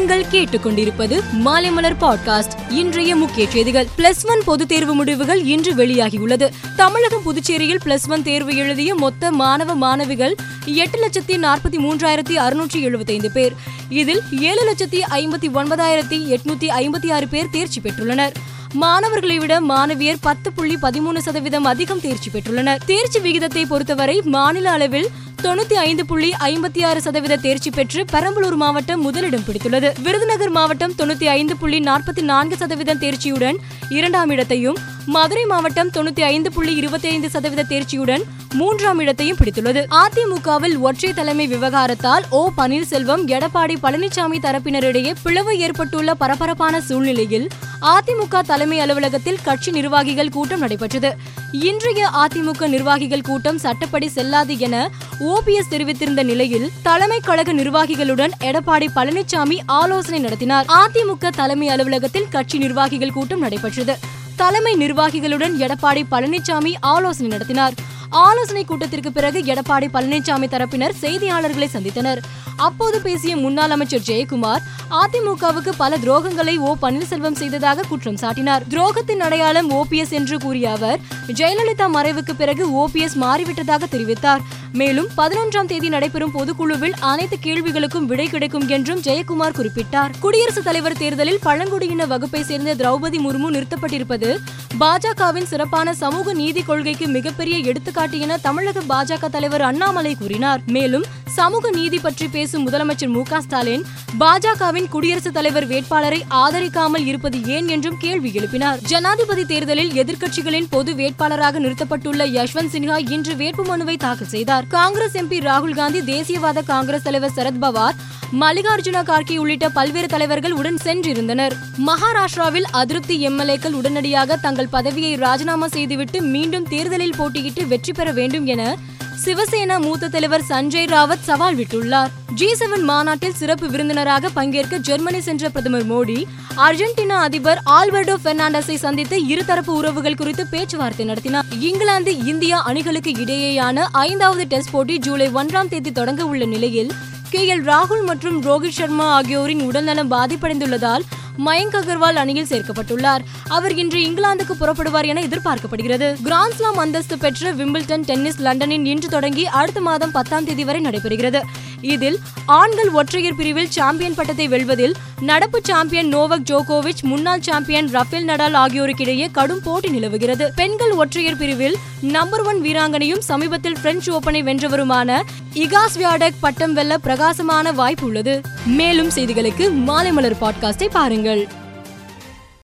நீங்கள் கேட்டுக்கொண்டிருப்பது மாலைமலர் பாட்காஸ்ட். இன்றைய முக்கிய செய்திகள். பிளஸ் ஒன் பொதுத் தேர்வு முடிவுகள் இன்று வெளியாகியுள்ளது. தமிழகம் புதுச்சேரியில் பிளஸ் ஒன் தேர்வு எழுதிய மொத்த மாணவ மாணவிகள் எட்டு லட்சத்தி நாற்பத்தி மூன்றாயிரத்தி அறுநூற்றி எழுபத்தைந்து பேர். இதில் ஏழு லட்சத்தி ஐம்பத்தி ஒன்பதாயிரத்தி எட்நூத்தி ஐம்பத்தி ஆறு பேர் தேர்ச்சி பெற்றுள்ளனர். மாணவர்களை விட மாணவியர் பத்து புள்ளி பதிமூணு சதவீதம் அதிகம் தேர்ச்சி பெற்றுள்ளனர். தேர்ச்சி விகிதத்தை பொறுத்தவரை மாநில அளவில் தொண்ணூத்தி ஐந்து புள்ளி ஐம்பத்தி ஆறு சதவீத தேர்ச்சி பெற்று பெரம்பலூர் மாவட்டம் முதலிடம் பிடித்துள்ளது. விருதுநகர் மாவட்டம் தொண்ணூத்தி ஐந்து புள்ளி நாற்பத்தி நான்கு சதவீதம் தேர்ச்சியுடன் இரண்டாம் இடத்தையும் மதுரை மாவட்டம் தொண்ணூத்தி ஐந்து புள்ளி இருபத்தி ஐந்து சதவீத தேர்ச்சியுடன் மூன்றாம் இடத்தையும் பிடித்துள்ளது. அதிமுகவில் ஒற்றை தலைமை விவகாரத்தால் ஓ பன்னீர்செல்வம் எடப்பாடி பழனிசாமி தரப்பினரிடையே பிளவு ஏற்பட்டுள்ள பரபரப்பான சூழ்நிலையில் அதிமுக தலைமை அலுவலகத்தில் கட்சி நிர்வாகிகள் கூட்டம் நடைபெற்றது. இன்றைய அதிமுக நிர்வாகிகள் கூட்டம் சட்டப்படி செல்லாது என ஓபிஎஸ் தெரிவித்திருந்த நிலையில் தலைமை கழக நிர்வாகிகளுடன் எடப்பாடி பழனிசாமி ஆலோசனை நடத்தினார். அதிமுக தலைமை அலுவலகத்தில் கட்சி நிர்வாகிகள் கூட்டம் நடைபெற்றது. தலைமை நிர்வாகிகளுடன் எடப்பாடி பழனிசாமி ஆலோசனை நடத்தினார். ஆலோசனை கூட்டத்திற்கு பிறகு எடப்பாடி பழனிசாமி தரப்பினர் செய்தியாளர்களை சந்தித்தனர். அப்போது பேசிய முன்னாள் அமைச்சர் ஜெயக்குமார் அதிமுகவுக்கு பல துரோகங்களை ஓ பன்னீர்செல்வம் செய்ததாக குற்றம் சாட்டினார். துரோகத்தின் அடையாளம் ஓபிஎஸ் என்று கூறிய அவர் ஜெயலலிதா மறைவுக்கு பிறகு ஓபிஎஸ் மாறிவிட்டதாக தெரிவித்தார். மேலும் பதினொன்றாம் தேதி நடைபெறும் பொதுக்குழுவில் அனைத்து கேள்விகளுக்கும் விடை கிடைக்கும் என்றும் ஜெயக்குமார் குறிப்பிட்டார். குடியரசுத் தலைவர் தேர்தலில் பழங்குடியின வகுப்பை சேர்ந்த திரௌபதி முர்மு நிறுத்தப்பட்டிருப்பது பாஜகவின் சிறப்பான சமூக நீதி கொள்கைக்கு மிகப்பெரிய எடுத்துக்காட்டு என தமிழக பாஜக தலைவர் அண்ணாமலை கூறினார். மேலும் சமூக நீதி பற்றி பேசும் முதலமைச்சர் மு ஸ்டாலின் பாஜகவின் குடியரசுத் தலைவர் வேட்பாளரை ஆதரிக்காமல் இருப்பது ஏன் என்றும் கேள்வி எழுப்பினார். ஜனாதிபதி தேர்தலில் எதிர்க்கட்சிகளின் பொது வேட்பாளராக நிறுத்தப்பட்டுள்ள யஷ்வந்த் சின்ஹா இன்று வேட்புமனுவை தாக்கல் செய்தார். காங்கிரஸ் எம்பி ராகுல் காந்தி தேசியவாத காங்கிரஸ் தலைவர் சரத்பவார் மல்லிகார்ஜுன கார்கே உள்ளிட்ட பல்வேறு தலைவர்கள் உடன் சென்றிருந்தனர். மகாராஷ்டிராவில் அதிருப்தி எம்எல்ஏக்கள் உடனடியாக தங்கள் பதவியை ராஜினாமா செய்துவிட்டு மீண்டும் தேர்தலில் போட்டியிட்டு வெற்றி பெற வேண்டும் என சிவசேனா மூத்த தலைவர் சஞ்சய் ராவத் சவால் விட்டுள்ளார். ஜி செவன் மாநாட்டில் சிறப்பு விருந்தினராக பங்கேற்க ஜெர்மனி சென்ற பிரதமர் மோடி அர்ஜென்டினா அதிபர் ஆல்பர்டோ பெர்னாண்டஸை சந்தித்து இருதரப்பு உறவுகள் குறித்து பேச்சுவார்த்தை நடத்தினார். இங்கிலாந்து இந்தியா அணிகளுக்கு இடையேயான ஐந்தாவது டெஸ்ட் போட்டி ஜூலை ஒன்றாம் தேதி தொடங்க உள்ள நிலையில் கே எல் ராகுல் மற்றும் ரோஹித் சர்மா ஆகியோரின் உடல்நலம் பாதிப்படைந்துள்ளதால் மயங்க் அகர்வால் அணியில் சேர்க்கப்பட்டுள்ளார். அவர் இன்று இங்கிலாந்துக்கு புறப்படுவார் என எதிர்பார்க்கப்படுகிறது. கிராண்ட்ஸ்லாம் அந்தஸ்து பெற்ற விம்பிள்டன் டென்னிஸ் லண்டனில் இன்று தொடங்கி அடுத்த மாதம் பத்தாம் தேதி வரை நடைபெறுகிறது. இதில் ஆண்கள் ஒற்றையர் பிரிவில் சாம்பியன் பட்டத்தை வெல்வதில் நடப்பு சாம்பியன் நோவக் ஜோகோவிச் முன்னாள் சாம்பியன் ரஃபேல் நடால் ஆகியோருக்கிடையே கடும் போட்டி நிலவுகிறது. பெண்கள் ஒற்றையர் பிரிவில் நம்பர் ஒன் வீராங்கனையும் சமீபத்தில் பிரெஞ்சு ஓபனை வென்றவருமான இகாஸ் வியாடக் பட்டம் வெல்ல பிரகாசமான வாய்ப்பு உள்ளது. மேலும் செய்திகளுக்கு மாலை மலர் பாட்காஸ்டை பாருங்கள்.